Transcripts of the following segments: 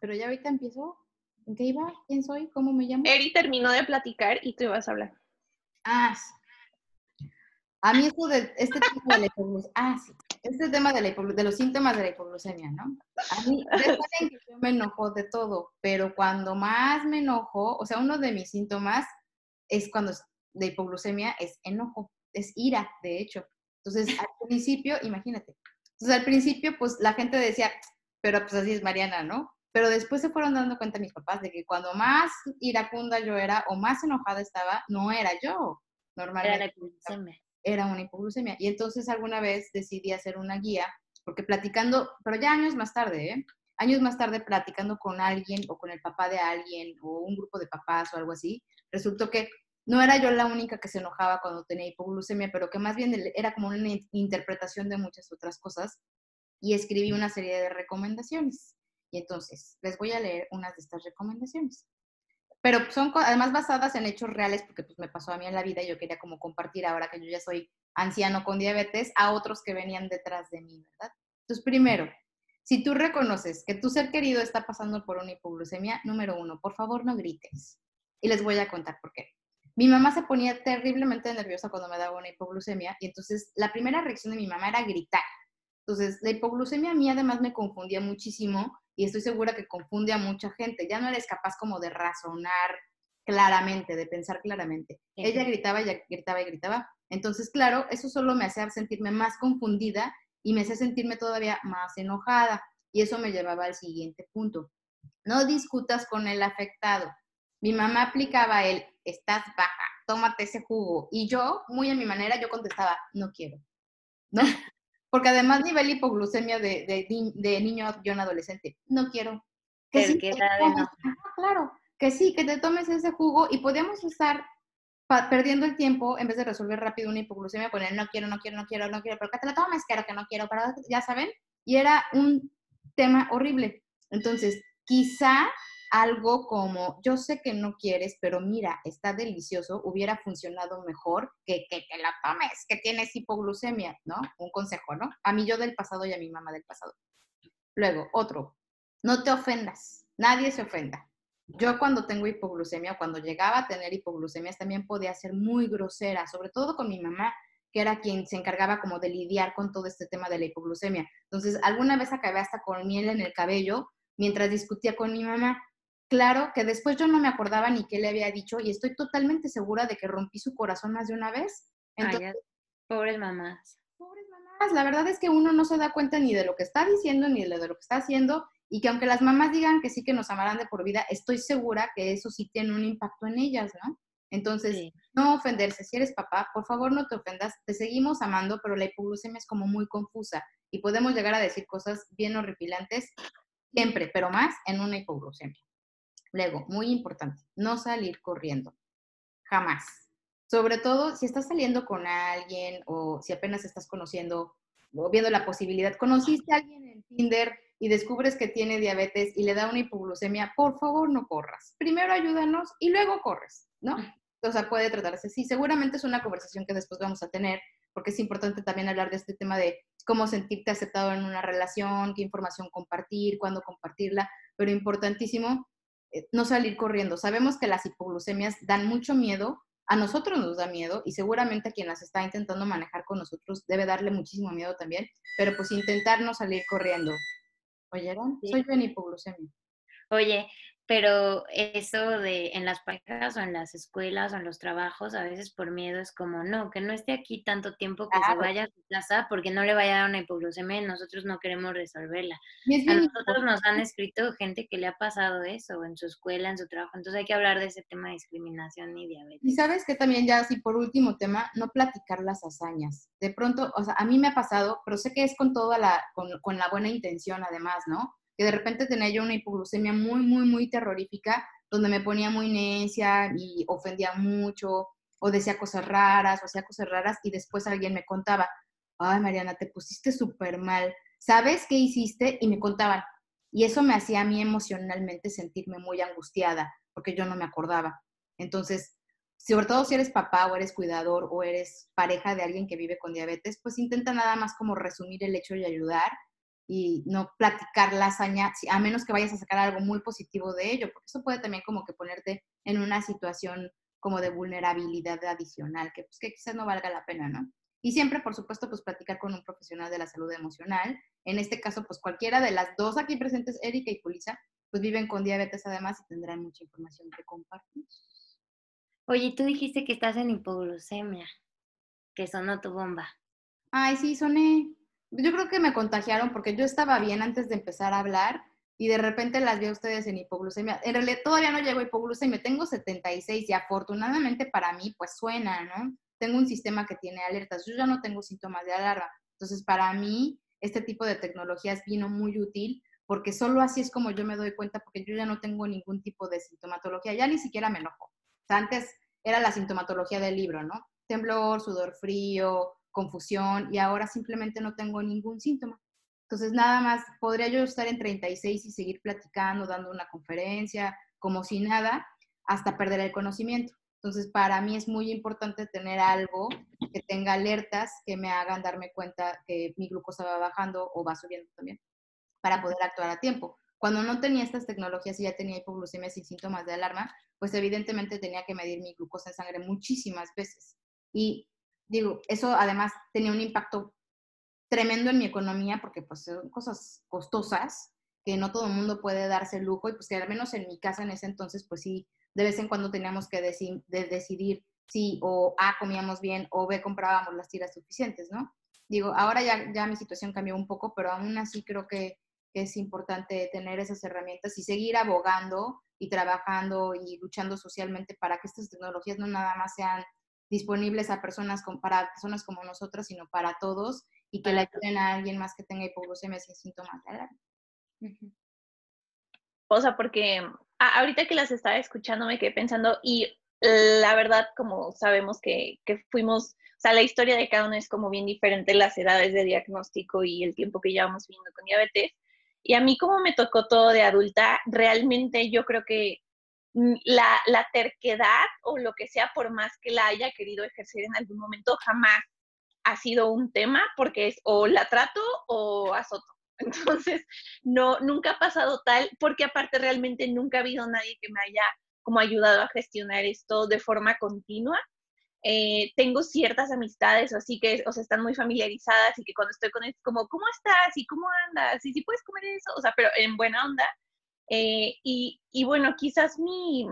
pero ya ahorita empiezo. ¿En qué iba? ¿Quién soy? ¿Cómo me llamo? Eri terminó de platicar y tú ibas a hablar. Ah, sí. A mí esto de este tipo de la hipoglucemia, ah, sí, este tema de, la de los síntomas de la hipoglucemia, ¿no? A mí, recuerden que yo me enojo de todo, pero cuando más me enojo, o sea, uno de mis síntomas es cuando es de hipoglucemia es enojo, es ira, de hecho. Entonces, al principio, imagínate. Entonces, al principio, pues la gente decía, pero pues así es Mariana, ¿no? Pero después se fueron dando cuenta mis papás de que cuando más iracunda yo era o más enojada estaba, no era yo. Era Normalmente la hipoglucemia. era una hipoglucemia. Y entonces alguna vez decidí hacer una guía, porque platicando, pero ya años más tarde, ¿eh? Años más tarde platicando con alguien o con el papá de alguien o un grupo de papás o algo así, resultó que no era yo la única que se enojaba cuando tenía hipoglucemia, pero que más bien era como una in- interpretación de muchas otras cosas y escribí una serie de recomendaciones. Y entonces les voy a leer unas de estas recomendaciones. Pero son además basadas en hechos reales porque pues me pasó a mí en la vida y yo quería como compartir ahora que yo ya soy anciano con diabetes a otros que venían detrás de mí, ¿verdad? Entonces, primero, si tú reconoces que tu ser querido está pasando por una hipoglucemia, número uno, por favor no grites. Y les voy a contar por qué. Mi mamá se ponía terriblemente nerviosa cuando me daba una hipoglucemia y entonces la primera reacción de mi mamá era gritar. Entonces, la hipoglucemia a mí además me confundía muchísimo y estoy segura que confunde a mucha gente. Ya no eres capaz como de razonar claramente, de pensar claramente. Sí. Ella gritaba y gritaba y gritaba. Entonces, claro, eso solo me hacía sentirme más confundida y me hacía sentirme todavía más enojada. Y eso me llevaba al siguiente punto. No discutas con el afectado. Mi mamá aplicaba el, estás baja, tómate ese jugo. Y yo, muy a mi manera, yo contestaba, no quiero. ¿No? Porque además nivel hipoglucemia de, de, de niño en adolescente, no quiero. Que sí, que tomes- ajá, claro, que sí, que te tomes ese jugo y podíamos estar pa- perdiendo el tiempo en vez de resolver rápido una hipoglucemia, poner no quiero, no quiero, no quiero, no quiero, pero que te la tomes, quiero que no quiero, pero ya saben, y era un tema horrible. Entonces, quizá algo como, yo sé que no quieres, pero mira, está delicioso, hubiera funcionado mejor que que te la tomes, que tienes hipoglucemia, ¿no? Un consejo, ¿no? A mí yo del pasado y a mi mamá del pasado. Luego, otro, no te ofendas, nadie se ofenda. Yo cuando tengo hipoglucemia, cuando llegaba a tener hipoglucemias, también podía ser muy grosera, sobre todo con mi mamá, que era quien se encargaba como de lidiar con todo este tema de la hipoglucemia. Entonces, alguna vez acabé hasta con miel en el cabello mientras discutía con mi mamá. Claro que después yo no me acordaba ni qué le había dicho y estoy totalmente segura de que rompí su corazón más de una vez. Entonces, pobres mamás. pobres mamás, la verdad es que uno no se da cuenta ni de lo que está diciendo ni de lo que está haciendo y que aunque las mamás digan que sí que nos amarán de por vida, estoy segura que eso sí tiene un impacto en ellas, ¿no? Entonces, Sí. no ofenderse. Si eres papá, por favor no te ofendas. Te seguimos amando, pero la hipoglucemia es como muy confusa y podemos llegar a decir cosas bien horripilantes siempre, pero más en una hipoglucemia. Luego, muy importante, no salir corriendo. Jamás. Sobre todo si estás saliendo con alguien o si apenas estás conociendo o viendo la posibilidad, conociste a alguien en Tinder y descubres que tiene diabetes y le da una hipoglucemia, por favor no corras. Primero ayúdanos y luego corres, ¿no? O sea, puede tratarse así. Seguramente es una conversación que después vamos a tener, porque es importante también hablar de este tema de cómo sentirte aceptado en una relación, qué información compartir, cuándo compartirla, pero importantísimo eh, no salir corriendo. Sabemos que las hipoglucemias dan mucho miedo, a nosotros nos da miedo y seguramente a quien las está intentando manejar con nosotros debe darle muchísimo miedo también, pero pues intentar no salir corriendo. ¿Oyeron? Sí. Soy yo en hipoglucemia. Oye, pero eso de en las parejas o en las escuelas o en los trabajos, a veces por miedo es como, no, que no esté aquí tanto tiempo, que se vaya a su casa porque no le vaya a dar una hipoglucemia y nosotros no queremos resolverla. Y es A nosotros nos han escrito gente que le ha pasado eso en su escuela, en su trabajo, entonces hay que hablar de ese tema de discriminación y Y diabetes. sabes que también ya así por último tema, no platicar las hazañas. De pronto, o sea, a mí me ha pasado, pero sé que es con toda la, con, con la buena intención además, ¿no? Que de repente tenía yo una hipoglucemia muy, muy, muy terrorífica, donde me ponía muy necia y ofendía mucho, o decía cosas raras, o hacía cosas raras, y después alguien me contaba, ay Mariana, te pusiste súper mal, ¿sabes qué hiciste? Y me contaban. Y eso me hacía a mí emocionalmente sentirme muy angustiada, porque yo no me acordaba. Entonces, sobre todo si eres papá o eres cuidador o eres pareja de alguien que vive con diabetes, pues intenta nada más como resumir el hecho y ayudar. Y no platicar la hazaña, a menos que vayas a sacar algo muy positivo de ello, porque eso puede también como que ponerte en una situación como de vulnerabilidad adicional, que, pues, que quizás no valga la pena, ¿no? Y siempre, por supuesto, pues platicar con un profesional de la salud emocional. En este caso, pues cualquiera de las dos aquí presentes, Erika y Pulisa, pues viven con diabetes además y tendrán mucha información que compartir. Oye, tú dijiste que estás en hipoglucemia, que sonó tu bomba. Ay, sí, soné. Yo creo que me contagiaron porque yo estaba bien antes de empezar a hablar y de repente las vi a ustedes en hipoglucemia. En realidad todavía no llego a hipoglucemia, tengo 76 y afortunadamente para mí pues suena, ¿no? Tengo un sistema que tiene alertas, yo ya no tengo síntomas de alarma. Entonces para mí este tipo de tecnologías vino muy útil porque solo así es como yo me doy cuenta porque yo ya no tengo ningún tipo de sintomatología, ya ni siquiera me enojo. O sea, antes era la sintomatología del libro, ¿no? Temblor, sudor frío, confusión y ahora simplemente no tengo ningún síntoma. Entonces, nada más, podría yo estar en 36 y seguir platicando, dando una conferencia, como si nada, hasta perder el conocimiento. Entonces, para mí es muy importante tener algo que tenga alertas que me hagan darme cuenta que mi glucosa va bajando o va subiendo también, para poder actuar a tiempo. Cuando no tenía estas tecnologías y ya tenía hipoglucemia sin síntomas de alarma, pues evidentemente tenía que medir mi glucosa en sangre muchísimas veces. Y digo, eso además tenía un impacto tremendo en mi economía porque pues son cosas costosas que no todo el mundo puede darse lujo y pues que al menos en mi casa en ese entonces pues sí, de vez en cuando teníamos que decidir si o A comíamos bien o B comprábamos las tiras suficientes, ¿no? Digo, ahora ya, ya mi situación cambió un poco, pero aún así creo que, que es importante tener esas herramientas y seguir abogando y trabajando y luchando socialmente para que estas tecnologías no nada más sean disponibles a personas, para personas como nosotras, sino para todos y que le ayuden a alguien más que tenga hipoglucemia sin síntomas de alarma. O sea, porque ahorita que las estaba escuchando me quedé pensando y la verdad, como sabemos que, que, fuimos, o sea, la historia de cada uno es como bien diferente, las edades de diagnóstico y el tiempo que llevamos viviendo con diabetes. Y a mí como me tocó todo de adulta, realmente yo creo que la, la, terquedad o lo que sea, por más que la haya querido ejercer en algún momento, jamás ha sido un tema porque es o la trato o azoto. Entonces, no, nunca ha pasado tal, porque aparte realmente nunca ha habido nadie que me haya como ayudado a gestionar esto de forma continua. Eh, tengo ciertas amistades, así que, o sea, están muy familiarizadas y que cuando estoy con ellos, como, ¿cómo estás? ¿Y cómo andas? ¿Y si puedes comer eso? O sea, pero en buena onda. Eh, y, y, bueno, quizás mi,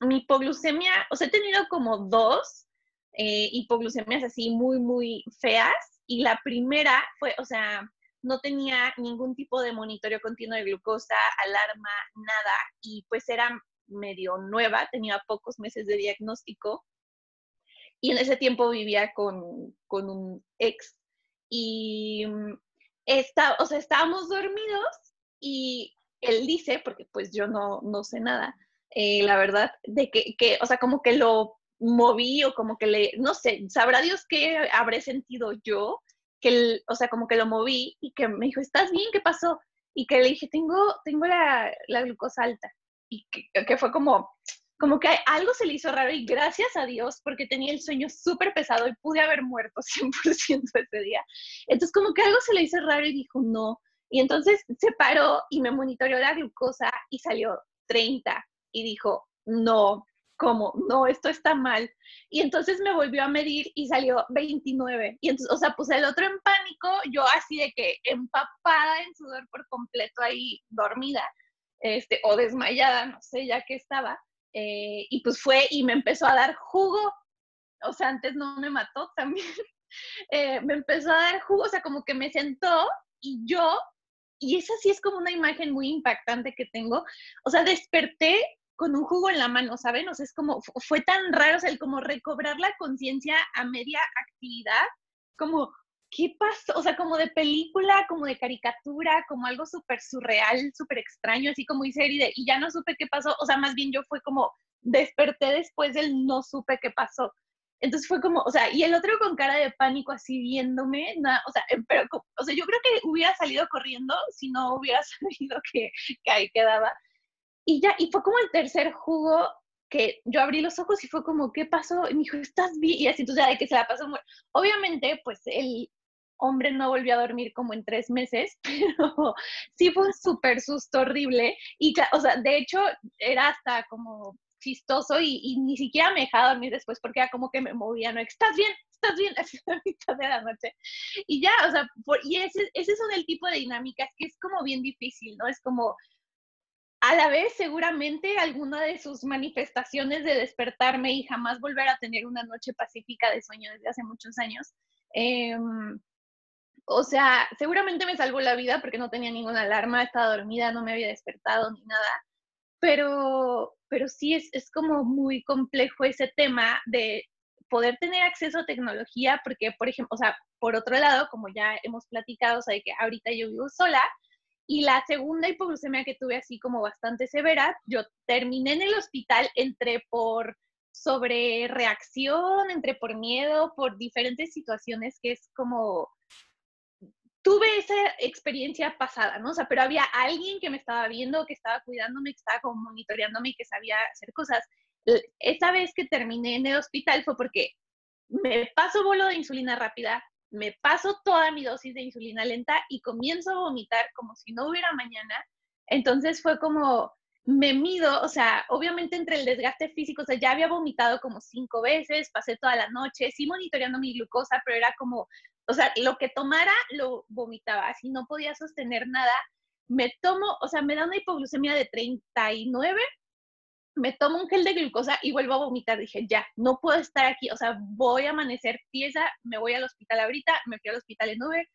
mi, hipoglucemia, o sea, he tenido como dos eh, hipoglucemias así muy, muy feas. Y la primera fue, o sea, no tenía ningún tipo de monitoreo continuo de glucosa, alarma, nada. Y pues era medio nueva, tenía pocos meses de diagnóstico. Y en ese tiempo vivía con, con un ex. Y mm, está, o sea, estábamos dormidos y él dice, porque pues yo no, no sé nada, eh, la verdad, de que, que, o sea, como que lo moví o como que le, no sé, sabrá Dios qué habré sentido yo, que, o sea, como que lo moví y que me dijo, ¿estás bien? ¿Qué pasó? Y que le dije, tengo, tengo la, la glucosa alta. Y que, que, fue como, como que algo se le hizo raro y gracias a Dios porque tenía el sueño súper pesado y pude haber muerto 100% ese día. Entonces como que algo se le hizo raro y dijo, no, y entonces se paró y me monitoreó la glucosa y salió 30 y dijo, no, ¿cómo? No, esto está mal. Y entonces me volvió a medir y salió 29. Y entonces, o sea, puse el otro en pánico, yo así de que empapada en sudor por completo ahí dormida, este, o desmayada, no sé, ya que estaba. Eh, y pues fue y me empezó a dar jugo. O sea, antes no me mató también. Eh, me empezó a dar jugo, o sea, como que me sentó y yo y esa sí es como una imagen muy impactante que tengo. O sea, desperté con un jugo en la mano, ¿saben? O sea, es como, fue tan raro, o sea, el como recobrar la conciencia a media actividad, como, ¿qué pasó? O sea, como de película, como de caricatura, como algo súper surreal, súper extraño, así como dice Eride, y ya no supe qué pasó, o sea, más bien yo fue como, desperté después del no supe qué pasó. Entonces fue como, o sea, y el otro con cara de pánico así viéndome, nada, o sea, eh, pero, o sea, yo creo que hubiera salido corriendo si no hubiera sabido que, que ahí quedaba. Y ya, y fue como el tercer jugo que yo abrí los ojos y fue como, ¿qué pasó? Y me dijo, ¿estás bien? Y así, entonces, ya de que se la pasó muy... Obviamente, pues, el, hombre no volvió a dormir como en tres meses, pero sí fue un súper susto horrible. Y, o sea, de hecho, era hasta como chistoso y, ni siquiera me dejaba dormir después porque era como que me movía, ¿no? ¿Estás bien? ¿Estás bien? Así a mitad de la noche. Y ya, o sea, y ese, ese son el tipo de dinámicas que es como bien difícil, ¿no? Es como, a la vez seguramente alguna de sus manifestaciones de despertarme y jamás volver a tener una noche pacífica de sueño desde hace muchos años. Em, o sea, seguramente me salvó la vida porque no tenía ninguna alarma, estaba dormida, no me había despertado ni nada, pero, pero sí es, es como muy complejo ese tema de poder tener acceso a tecnología, porque, por ejemplo, o sea, por otro lado, como ya hemos platicado, o sea, que ahorita yo vivo sola, y la segunda hipoglucemia que tuve así como bastante severa, yo terminé en el hospital, entre por sobre reacción, entre por miedo, por diferentes situaciones que es como tuve esa experiencia pasada, ¿no? O sea, pero había alguien que me estaba viendo, que estaba cuidándome, que estaba como monitoreándome y que sabía hacer cosas. Esa vez que terminé en el hospital fue porque me paso bolo de insulina rápida, me paso toda mi dosis de insulina lenta y comienzo a vomitar como si no hubiera mañana. Entonces fue como, me mido, o sea, obviamente entre el desgaste físico, o sea, ya había vomitado como cinco veces, pasé toda la noche, sí monitoreando mi glucosa, pero era como, o sea, lo que tomara lo vomitaba, así no podía sostener nada. Me tomo, o sea, me da una hipoglucemia de 39 me tomo un gel de glucosa y vuelvo a vomitar. Dije, ya, no puedo estar aquí, o sea, voy a amanecer tiesa, me voy al hospital ahorita, me fui al hospital en Uber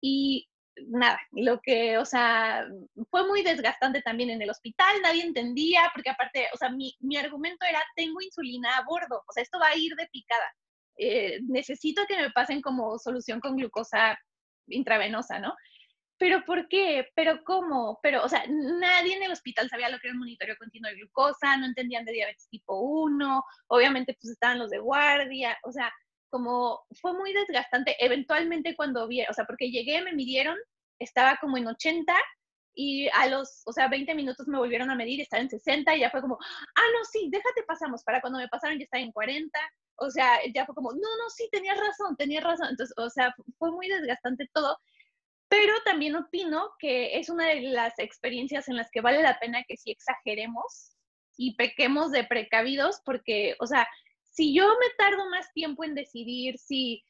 y nada, lo que, o sea, fue muy desgastante también en el hospital, nadie entendía, porque aparte, o sea, mi, mi argumento era, tengo insulina a bordo, o sea, esto va a ir de picada. Eh, necesito que me pasen como solución con glucosa intravenosa, ¿no? pero ¿por qué? ¿Pero cómo? Pero, o sea, nadie en el hospital sabía lo que era el monitoreo continuo de glucosa, no entendían de diabetes tipo 1, obviamente pues estaban los de guardia, o sea, como fue muy desgastante. Eventualmente cuando vi, o sea, porque llegué, me midieron, estaba como en 80 y a los, o sea, 20 minutos me volvieron a medir, estaba en 60 y ya fue como, ah, no, sí, déjate pasamos. Para cuando me pasaron ya estaba en 40. O sea, ya fue como, no, no, sí, tenías razón, tenías razón. Entonces, o sea, fue muy desgastante todo. Pero también opino que es una de las experiencias en las que vale la pena que sí exageremos y pequemos de precavidos, porque, o sea, si yo me tardo más tiempo en decidir si,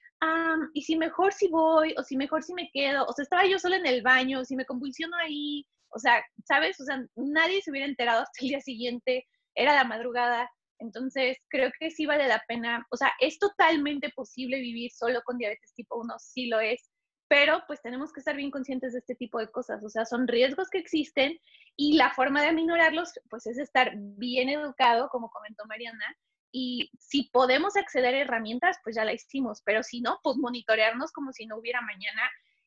y si mejor si voy, o si mejor si me quedo, o sea, estaba yo sola en el baño, si me convulsiono ahí, o sea, ¿sabes? O sea, nadie se hubiera enterado hasta el día siguiente, era la madrugada, entonces creo que sí vale la pena, o sea, es totalmente posible vivir solo con diabetes tipo 1, sí lo es, pero pues tenemos que estar bien conscientes de este tipo de cosas, o sea, son riesgos que existen y la forma de aminorarlos pues es estar bien educado, como comentó Mariana, y si podemos acceder a herramientas, pues ya la hicimos, pero si no, pues monitorearnos como si no hubiera mañana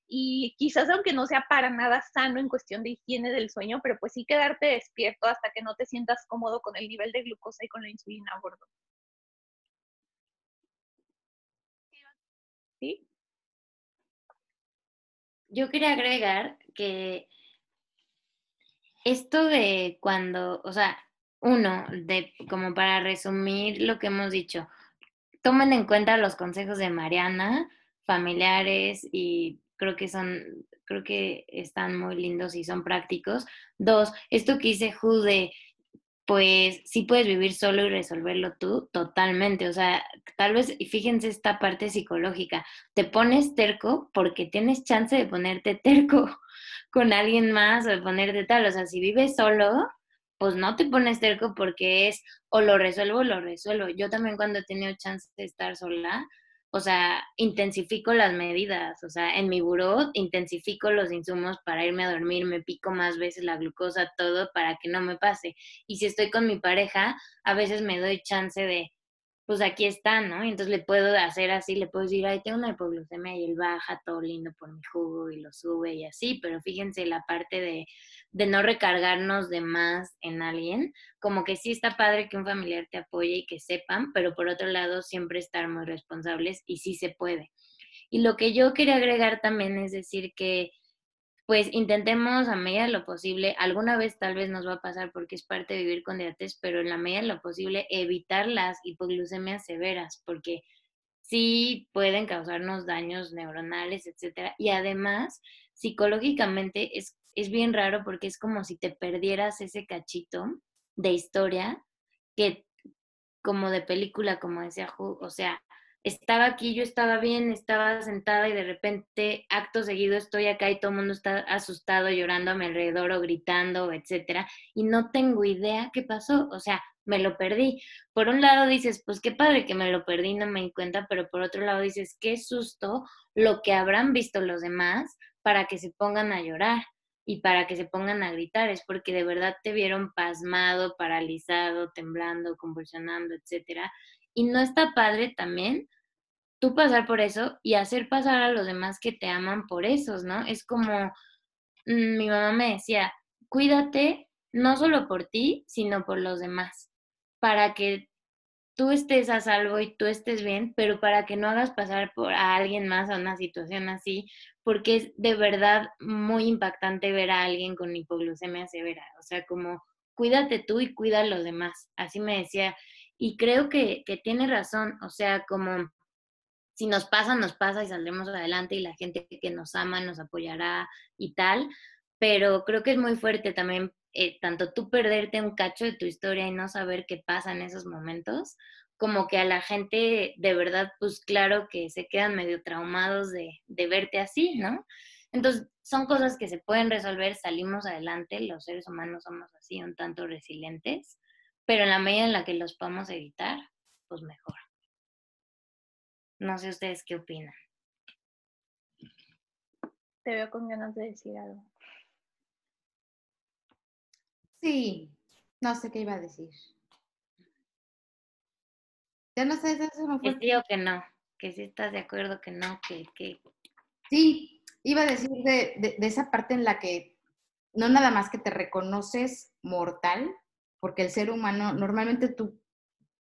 y quizás aunque no sea para nada sano en cuestión de higiene del sueño, pero pues sí quedarte despierto hasta que no te sientas cómodo con el nivel de glucosa y con la insulina a bordo. ¿Sí? yo quería agregar que esto de cuando, o sea, uno, de como para resumir lo que hemos dicho, tomen en cuenta los consejos de Mariana, familiares y creo que son, creo que están muy lindos y son prácticos. Dos, esto que dice Ju de pues sí puedes vivir solo y resolverlo tú totalmente. O sea, tal vez, fíjense esta parte psicológica, te pones terco porque tienes chance de ponerte terco con alguien más o de ponerte tal. O sea, si vives solo, pues no te pones terco porque es o lo resuelvo o lo resuelvo. Yo también cuando he tenido chance de estar sola, o sea, intensifico las medidas, o sea, en mi buró intensifico los insumos para irme a dormir, me pico más veces la glucosa, todo para que no me pase. Y si estoy con mi pareja, a veces me doy chance de, pues aquí está, ¿no? Y entonces le puedo hacer así, le puedo decir, ay, tengo una hipoglucemia y él baja todo lindo por mi jugo y lo sube y así, pero fíjense la parte de, de no recargarnos de más en alguien, como que sí está padre que un familiar te apoye y que sepan, pero por otro lado siempre estar muy responsables y sí se puede. Y lo que yo quería agregar también es decir que pues intentemos a medida de lo posible, alguna vez tal vez nos va a pasar porque es parte de vivir con diabetes, pero en la medida de lo posible evitar las hipoglucemias severas, porque sí pueden causarnos daños neuronales, etcétera. Y además, psicológicamente es, es bien raro porque es como si te perdieras ese cachito de historia que como de película, como decía Ju, o sea, estaba aquí, yo estaba bien, estaba sentada y de repente, acto seguido, estoy acá y todo el mundo está asustado, llorando a mi alrededor o gritando, etcétera, y no tengo idea qué pasó, o sea, me lo perdí. Por un lado dices, pues qué padre que me lo perdí, no me di cuenta, pero por otro lado dices, qué susto lo que habrán visto los demás para que se pongan a llorar y para que se pongan a gritar, es porque de verdad te vieron pasmado, paralizado, temblando, convulsionando, etcétera. Y no está padre también tú pasar por eso y hacer pasar a los demás que te aman por esos, ¿no? Es como mm, mi mamá me decía, cuídate no solo por ti, sino por los demás, para que tú estés a salvo y tú estés bien, pero para que no hagas pasar por a alguien más a una situación así, porque es de verdad muy impactante ver a alguien con hipoglucemia severa, o sea, como cuídate tú y cuida a los demás, así me decía, y creo que, que tiene razón, o sea, como si nos pasa, nos pasa y saldremos adelante y la gente que nos ama nos apoyará y tal, pero creo que es muy fuerte también eh, tanto tú perderte un cacho de tu historia y no saber qué pasa en esos momentos, como que a la gente de verdad, pues claro que se quedan medio traumados de, de verte así, ¿no? Entonces, son cosas que se pueden resolver, salimos adelante, los seres humanos somos así, un tanto resilientes, pero en la medida en la que los podamos evitar, pues mejor. No sé ustedes qué opinan. Te veo con ganas de decir algo. Sí, no sé qué iba a decir. Ya no sé, eso no fue. Que sí o que no, que sí estás de acuerdo, que no, que... que... Sí, iba a decir de, de, de, esa parte en la que no nada más que te reconoces mortal, porque el ser humano, normalmente tú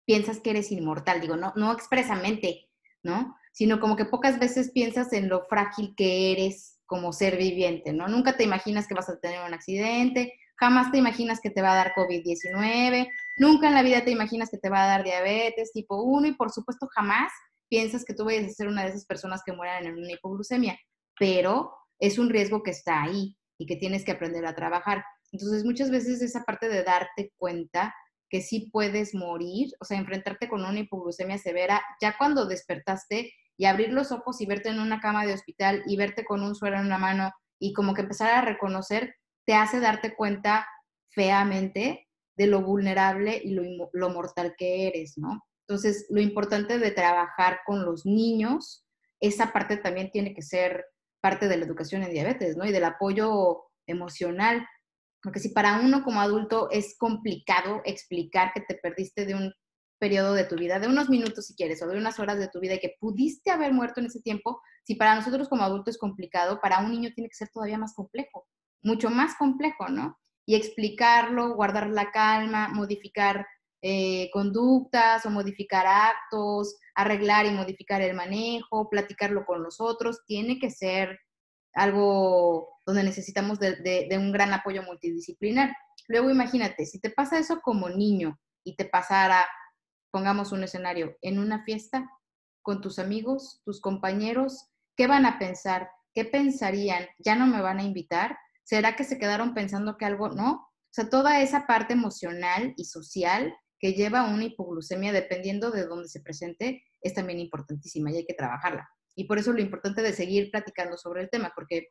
piensas que eres inmortal, digo, no, no expresamente, ¿no? Sino como que pocas veces piensas en lo frágil que eres como ser viviente, ¿no? Nunca te imaginas que vas a tener un accidente, jamás te imaginas que te va a dar COVID-19, nunca en la vida te imaginas que te va a dar diabetes tipo 1 y por supuesto jamás piensas que tú vayas a ser una de esas personas que mueran en una hipoglucemia, pero es un riesgo que está ahí y que tienes que aprender a trabajar. Entonces muchas veces esa parte de darte cuenta que sí puedes morir, o sea, enfrentarte con una hipoglucemia severa, ya cuando despertaste y abrir los ojos y verte en una cama de hospital y verte con un suero en una mano y como que empezar a reconocer te hace darte cuenta feamente de lo vulnerable y lo, mortal que eres, ¿no? Entonces, lo importante de trabajar con los niños, esa parte también tiene que ser parte de la educación en diabetes, ¿no? Y del apoyo emocional. Porque si para uno como adulto es complicado explicar que te perdiste de un periodo de tu vida, de unos minutos si quieres, o de unas horas de tu vida y que pudiste haber muerto en ese tiempo, si para nosotros como adultos es complicado, para un niño tiene que ser todavía más complejo mucho más complejo, ¿no? Y explicarlo, guardar la calma, modificar eh, conductas o modificar actos, arreglar y modificar el manejo, platicarlo con los otros, tiene que ser algo donde necesitamos de, un gran apoyo multidisciplinar. Luego imagínate, si te pasa eso como niño y te pasara, pongamos un escenario, en una fiesta con tus amigos, tus compañeros, ¿qué van a pensar? ¿Qué pensarían? ¿Ya no me van a invitar? ¿Será que se quedaron pensando que algo no? O sea, toda esa parte emocional y social que lleva una hipoglucemia, dependiendo de dónde se presente, es también importantísima y hay que trabajarla. Y por eso lo importante de seguir platicando sobre el tema, porque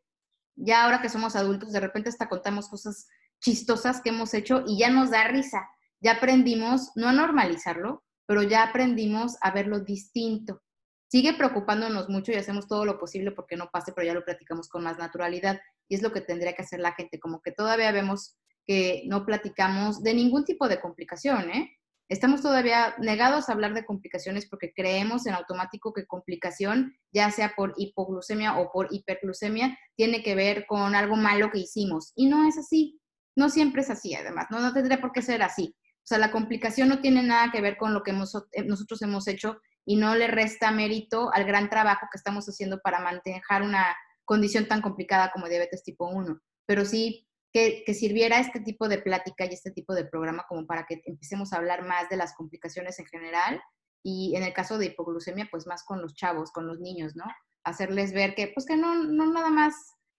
ya ahora que somos adultos, de repente hasta contamos cosas chistosas que hemos hecho y ya nos da risa. Ya aprendimos, no a normalizarlo, pero ya aprendimos a verlo distinto. Sigue preocupándonos mucho y hacemos todo lo posible porque no pase, pero ya lo platicamos con más naturalidad y es lo que tendría que hacer la gente, como que todavía vemos que no platicamos de ningún tipo de complicación, ¿eh? Estamos todavía negados a hablar de complicaciones porque creemos en automático que complicación, ya sea por hipoglucemia o por hiperglucemia, tiene que ver con algo malo que hicimos. Y no es así. No siempre es así, además. No, tendría por qué ser así. O sea, la complicación no tiene nada que ver con lo que eh, nosotros hemos hecho y no le resta mérito al gran trabajo que estamos haciendo para mantener una condición tan complicada como diabetes tipo 1, pero sí que, sirviera este tipo de plática y este tipo de programa como para que empecemos a hablar más de las complicaciones en general y en el caso de hipoglucemia, pues más con los chavos, con los niños, ¿no? Hacerles ver que, pues que no, no nada más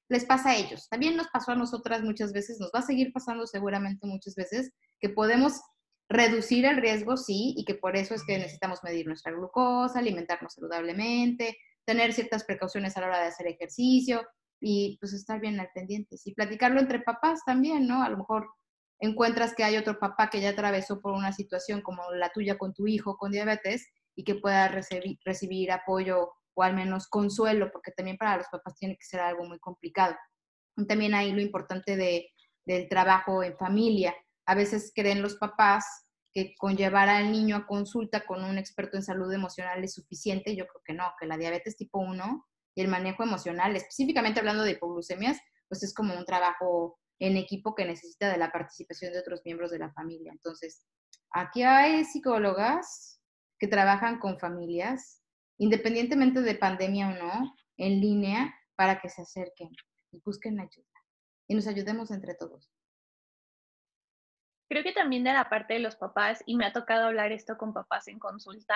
les pasa a ellos, también nos pasó a nosotras muchas veces, nos va a seguir pasando seguramente muchas veces, que podemos reducir el riesgo, sí, y que por eso es que necesitamos medir nuestra glucosa, alimentarnos saludablemente, tener ciertas precauciones a la hora de hacer ejercicio y pues estar bien al pendiente. Y platicarlo entre papás también, ¿no? A lo mejor encuentras que hay otro papá que ya atravesó por una situación como la tuya con tu hijo con diabetes y que pueda recibir, recibir apoyo o al menos consuelo, porque también para los papás tiene que ser algo muy complicado. También hay lo importante de, del trabajo en familia. A veces creen los papás que con llevar al niño a consulta con un experto en salud emocional es suficiente. Yo creo que no, que la diabetes tipo 1 y el manejo emocional, específicamente hablando de hipoglucemias, pues es como un trabajo en equipo que necesita de la participación de otros miembros de la familia. Entonces, aquí hay psicólogas que trabajan con familias, independientemente de pandemia o no, en línea, para que se acerquen y busquen ayuda y nos ayudemos entre todos. Creo que también de la parte de los papás, y me ha tocado hablar esto con papás en consulta,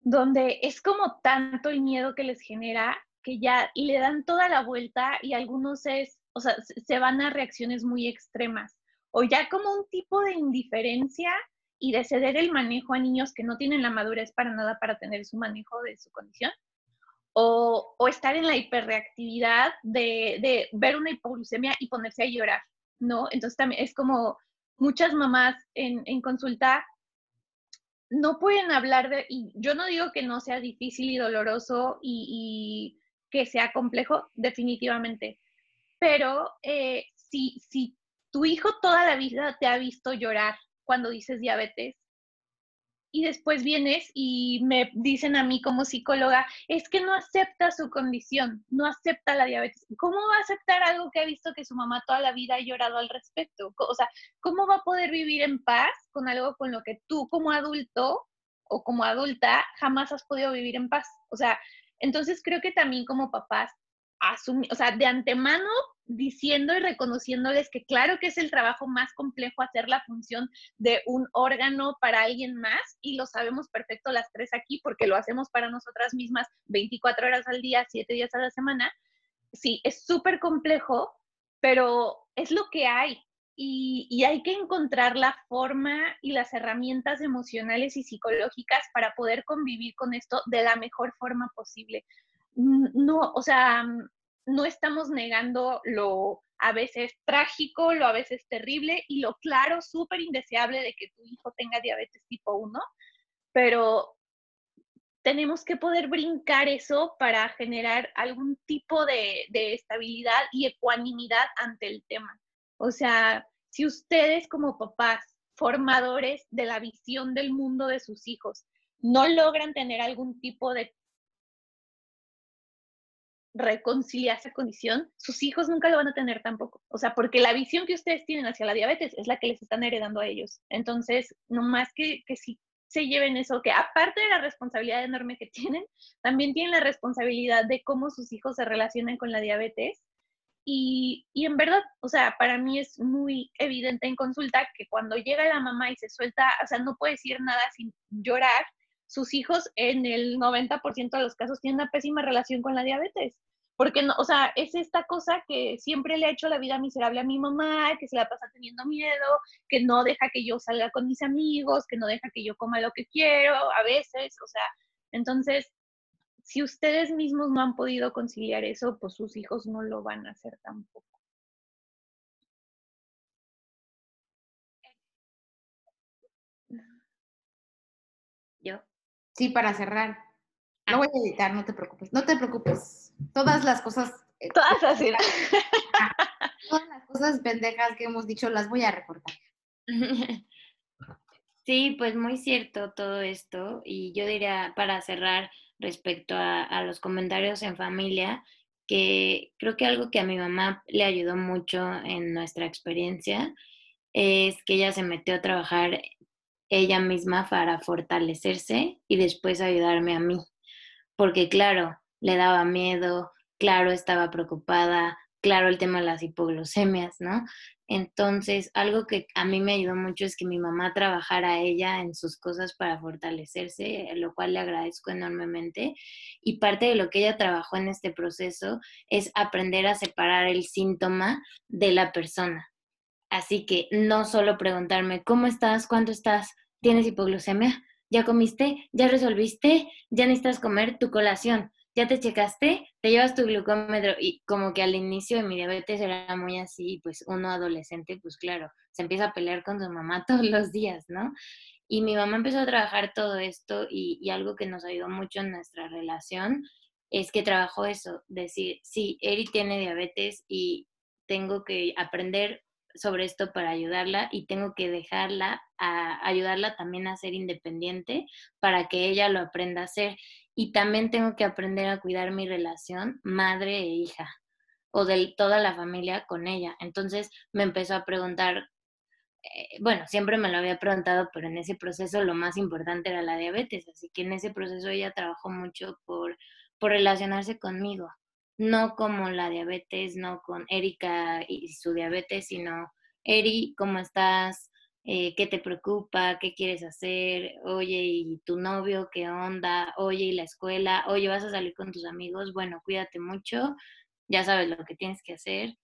donde es como tanto el miedo que les genera que ya le dan toda la vuelta y algunos es, o sea, se van a reacciones muy extremas o ya como un tipo de indiferencia y de ceder el manejo a niños que no tienen la madurez para nada para tener su manejo de su condición. O, o estar en la hiperreactividad de, de, ver una hipoglucemia y ponerse a llorar, ¿no? Entonces también es como muchas mamás en, en consulta no pueden hablar de, y yo no digo que no sea difícil y doloroso y, y que sea complejo, definitivamente, pero eh, si, si tu hijo toda la vida te ha visto llorar cuando dices diabetes, y después vienes y me dicen a mí como psicóloga, es que no acepta su condición, no acepta la diabetes. ¿Cómo va a aceptar algo que ha visto que su mamá toda la vida ha llorado al respecto? O sea, ¿cómo va a poder vivir en paz con algo con lo que tú como adulto o como adulta jamás has podido vivir en paz? O sea, entonces creo que también como papás, asumir, o sea, de antemano diciendo y reconociéndoles que claro que es el trabajo más complejo hacer la función de un órgano para alguien más y lo sabemos perfecto las tres aquí porque lo hacemos para nosotras mismas 24 horas al día, 7 días a la semana. Sí, es súper complejo, pero es lo que hay y, y, hay que encontrar la forma y las herramientas emocionales y psicológicas para poder convivir con esto de la mejor forma posible. No, o sea, no estamos negando lo a veces trágico, lo a veces terrible y lo claro, súper indeseable de que tu hijo tenga diabetes tipo 1, pero tenemos que poder brincar eso para generar algún tipo de, estabilidad y ecuanimidad ante el tema. O sea, si ustedes como papás, formadores de la visión del mundo de sus hijos, no logran tener algún tipo de reconciliar esa condición, sus hijos nunca lo van a tener tampoco. O sea, porque la visión que ustedes tienen hacia la diabetes es la que les están heredando a ellos. Entonces, no más que, que si se lleven eso, que aparte de la responsabilidad enorme que tienen, también tienen la responsabilidad de cómo sus hijos se relacionan con la diabetes. Y, y en verdad, o sea, para mí es muy evidente en consulta que cuando llega la mamá y se suelta, o sea, no puede decir nada sin llorar, sus hijos en el 90% de los casos tienen una pésima relación con la diabetes. Porque, no, o sea, es esta cosa que siempre le ha hecho la vida miserable a mi mamá, que se la pasa teniendo miedo, que no deja que yo salga con mis amigos, que no deja que yo coma lo que quiero a veces, o sea, entonces, si ustedes mismos no han podido conciliar eso, pues sus hijos no lo van a hacer tampoco. Sí, para cerrar. Lo voy a editar, no te preocupes. No te preocupes. Todas las cosas. Eh, todas así. todas las cosas pendejas que hemos dicho las voy a recortar. Sí, pues muy cierto todo esto. Y yo diría, para cerrar respecto a, a los comentarios en familia, que creo que algo que a mi mamá le ayudó mucho en nuestra experiencia es que ella se metió a trabajar ella misma para fortalecerse y después ayudarme a mí. Porque claro, le daba miedo, claro, estaba preocupada, claro, el tema de las hipoglucemias, ¿no? Entonces, algo que a mí me ayudó mucho es que mi mamá trabajara ella en sus cosas para fortalecerse, lo cual le agradezco enormemente. Y parte de lo que ella trabajó en este proceso es aprender a separar el síntoma de la persona. Así que no solo preguntarme, ¿cómo estás? ¿Cuánto estás? ¿Tienes hipoglucemia? ¿Ya comiste? ¿Ya resolviste? ¿Ya necesitas comer tu colación? ¿ya te checaste? ¿Te llevas tu glucómetro? Y como que al inicio de mi diabetes era muy así, pues uno adolescente, pues claro, se empieza a pelear con su mamá todos los días, ¿no? Y mi mamá empezó a trabajar todo esto y, y algo que nos ayudó mucho en nuestra relación es que trabajó eso, decir, sí, Eri tiene diabetes y tengo que aprender sobre esto para ayudarla y tengo que dejarla a ayudarla también a ser independiente para que ella lo aprenda a hacer y también tengo que aprender a cuidar mi relación madre e hija o de toda la familia con ella. Entonces me empezó a preguntar, eh, bueno, siempre me lo había preguntado, pero en ese proceso lo más importante era la diabetes, así que en ese proceso ella trabajó mucho por, por relacionarse conmigo, no como la diabetes, no con Erika y su diabetes, sino, Eri, ¿cómo estás? Eh, qué te preocupa, qué quieres hacer, oye, ¿y tu novio qué onda? Oye, ¿y la escuela? Oye, ¿vas a salir con tus amigos? Bueno, cuídate mucho, ya sabes lo que tienes que hacer,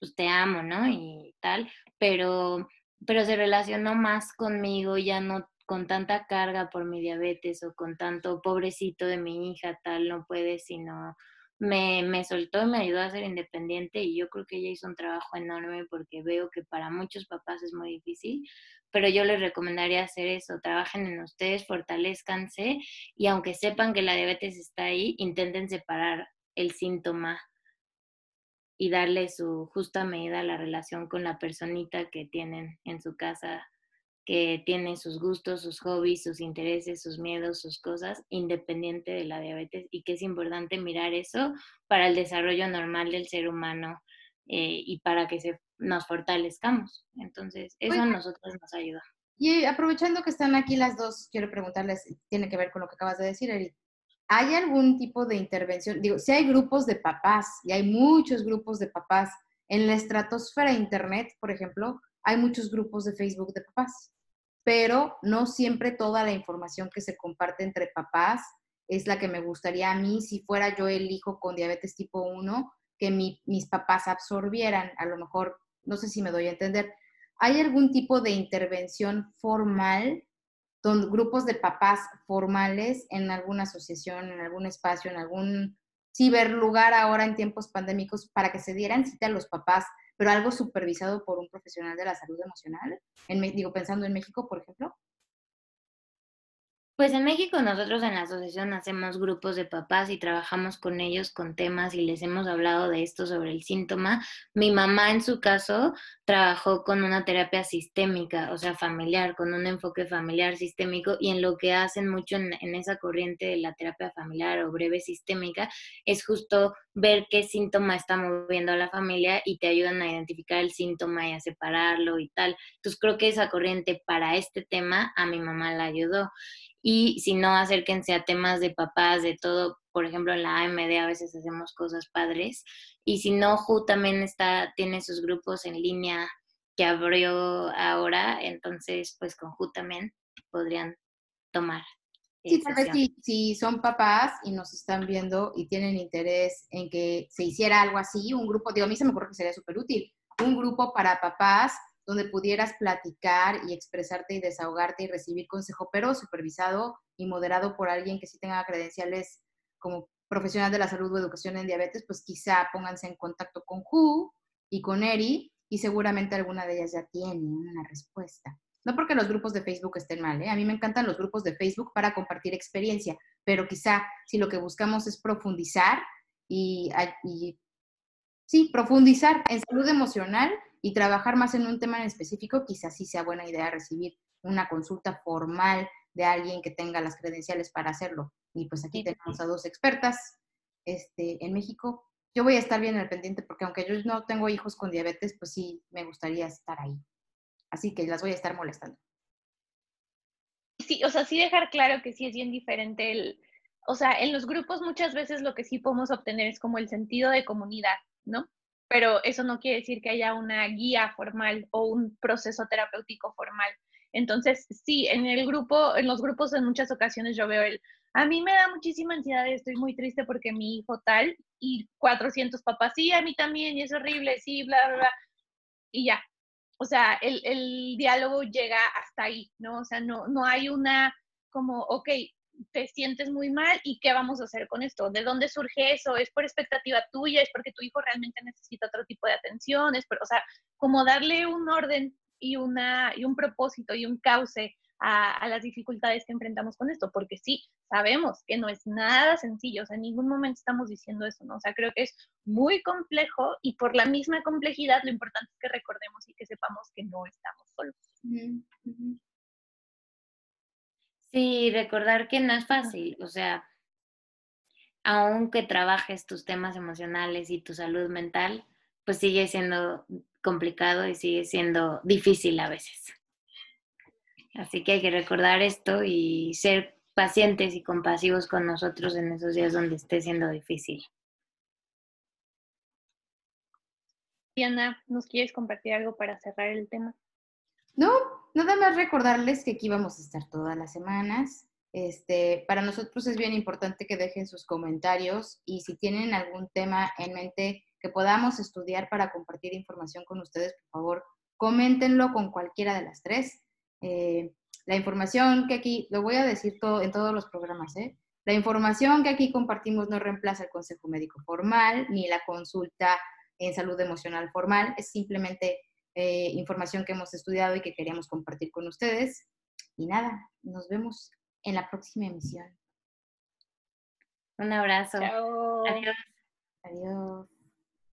pues te amo, ¿no? Y tal, pero, pero se relacionó más conmigo, ya no con tanta carga por mi diabetes o con tanto pobrecito de mi hija, tal, no puede, sino me, me soltó y me ayudó a ser independiente y yo creo que ella hizo un trabajo enorme porque veo que para muchos papás es muy difícil, pero yo les recomendaría hacer eso, trabajen en ustedes, fortalezcanse y aunque sepan que la diabetes está ahí, intenten separar el síntoma y darle su justa medida a la relación con la personita que tienen en su casa que tiene sus gustos, sus hobbies, sus intereses, sus miedos, sus cosas, independiente de la diabetes y que es importante mirar eso para el desarrollo normal del ser humano eh, y para que se, nos fortalezcamos. Entonces, eso a nosotros nos ayuda. Y aprovechando que están aquí las dos, quiero preguntarles, tiene que ver con lo que acabas de decir, Eri. ¿Hay algún tipo de intervención? Digo, si hay grupos de papás, y hay muchos grupos de papás, en la estratosfera de Internet, por ejemplo, hay muchos grupos de Facebook de papás pero no siempre toda la información que se comparte entre papás es la que me gustaría a mí si fuera yo el hijo con diabetes tipo 1, que mis papás absorbieran. A lo mejor, no sé si me doy a entender. ¿Hay algún tipo de intervención formal, grupos de papás formales en alguna asociación, en algún espacio, en algún ciberlugar ahora en tiempos pandémicos para que se dieran cita a los papás pero algo supervisado por un profesional de la salud emocional, en, digo, pensando en México, por ejemplo. Pues en México nosotros en la asociación hacemos grupos de papás y trabajamos con ellos con temas y les hemos hablado de esto sobre el síntoma. Mi mamá en su caso trabajó con una terapia sistémica, o sea, familiar, con un enfoque familiar sistémico y en lo que hacen mucho en, esa corriente de la terapia familiar o breve sistémica es justo ver qué síntoma está moviendo a la familia y te ayudan a identificar el síntoma y a separarlo y tal. Entonces creo que esa corriente para este tema a mi mamá la ayudó y si no, acérquense a temas de papás, de todo. Por ejemplo, en la AMD a veces hacemos cosas padres. Y si no, Ju también está, tiene sus grupos en línea que abrió ahora, entonces pues con Ju también podrían tomar. Sí, tal vez si, si, son papás y nos están viendo y tienen interés en que se hiciera algo así, un grupo, digo, a mí se me ocurre que sería súper útil, un grupo para papás donde pudieras platicar y expresarte y desahogarte y recibir consejo, pero supervisado y moderado por alguien que sí tenga credenciales como profesional de la salud o educación en diabetes, pues quizá pónganse en contacto con Ju y con Eri y seguramente alguna de ellas ya tiene una respuesta. No porque los grupos de Facebook estén mal, ¿eh? a mí me encantan los grupos de Facebook para compartir experiencia, pero quizá si lo que buscamos es profundizar y, y sí, profundizar en salud emocional, y trabajar más en un tema en específico, quizás sí sea buena idea recibir una consulta formal de alguien que tenga las credenciales para hacerlo. Y pues aquí tenemos a dos expertas este, en México. Yo voy a estar bien al pendiente porque aunque yo no tengo hijos con diabetes, pues sí me gustaría estar ahí. Así que las voy a estar molestando. Sí, o sea, sí dejar claro que sí es bien diferente el, o sea, en los grupos muchas veces lo que sí podemos obtener es como el sentido de comunidad, ¿no? Pero eso no quiere decir que haya una guía formal o un proceso terapéutico formal. Entonces, sí, en el grupo, en los grupos en muchas ocasiones yo veo el, a mí me da muchísima ansiedad, estoy muy triste porque mi hijo tal, y 400 papás, sí, a mí también, y es horrible, sí, bla, bla, bla, y ya. O sea, el, el diálogo llega hasta ahí, ¿no? O sea, no, no hay una como, ok, te sientes muy mal y qué vamos a hacer con esto. ¿De dónde surge eso? ¿Es por expectativa tuya? ¿Es porque tu hijo realmente necesita otro tipo de atención? ¿Es o sea, como darle un orden y, una, y un propósito y un cauce a, las dificultades que enfrentamos con esto, porque sí, sabemos que no es nada sencillo, o sea, en ningún momento estamos diciendo eso, ¿no? O sea, creo que es muy complejo y por la misma complejidad lo importante es que recordemos y que sepamos que no estamos solos. Sí, recordar que no es fácil, o sea, aunque trabajes tus temas emocionales y tu salud mental, pues sigue siendo complicado y sigue siendo difícil a veces. Así que hay que recordar esto y ser pacientes y compasivos con nosotros en esos días donde esté siendo difícil. Diana, ¿nos quieres compartir algo para cerrar el tema? No, nada más recordarles que aquí vamos a estar todas las semanas. Este, para nosotros es bien importante que dejen sus comentarios y si tienen algún tema en mente que podamos estudiar para compartir información con ustedes, por favor, coméntenlo con cualquiera de las tres. Eh, la información que aquí, lo voy a decir todo, en todos los programas, ¿eh? La información que aquí compartimos no reemplaza el consejo médico formal ni la consulta en salud emocional formal, es simplemente eh, información que hemos estudiado y que queríamos compartir con ustedes. Y nada, nos vemos en la próxima emisión. Un abrazo. Adiós. Adiós.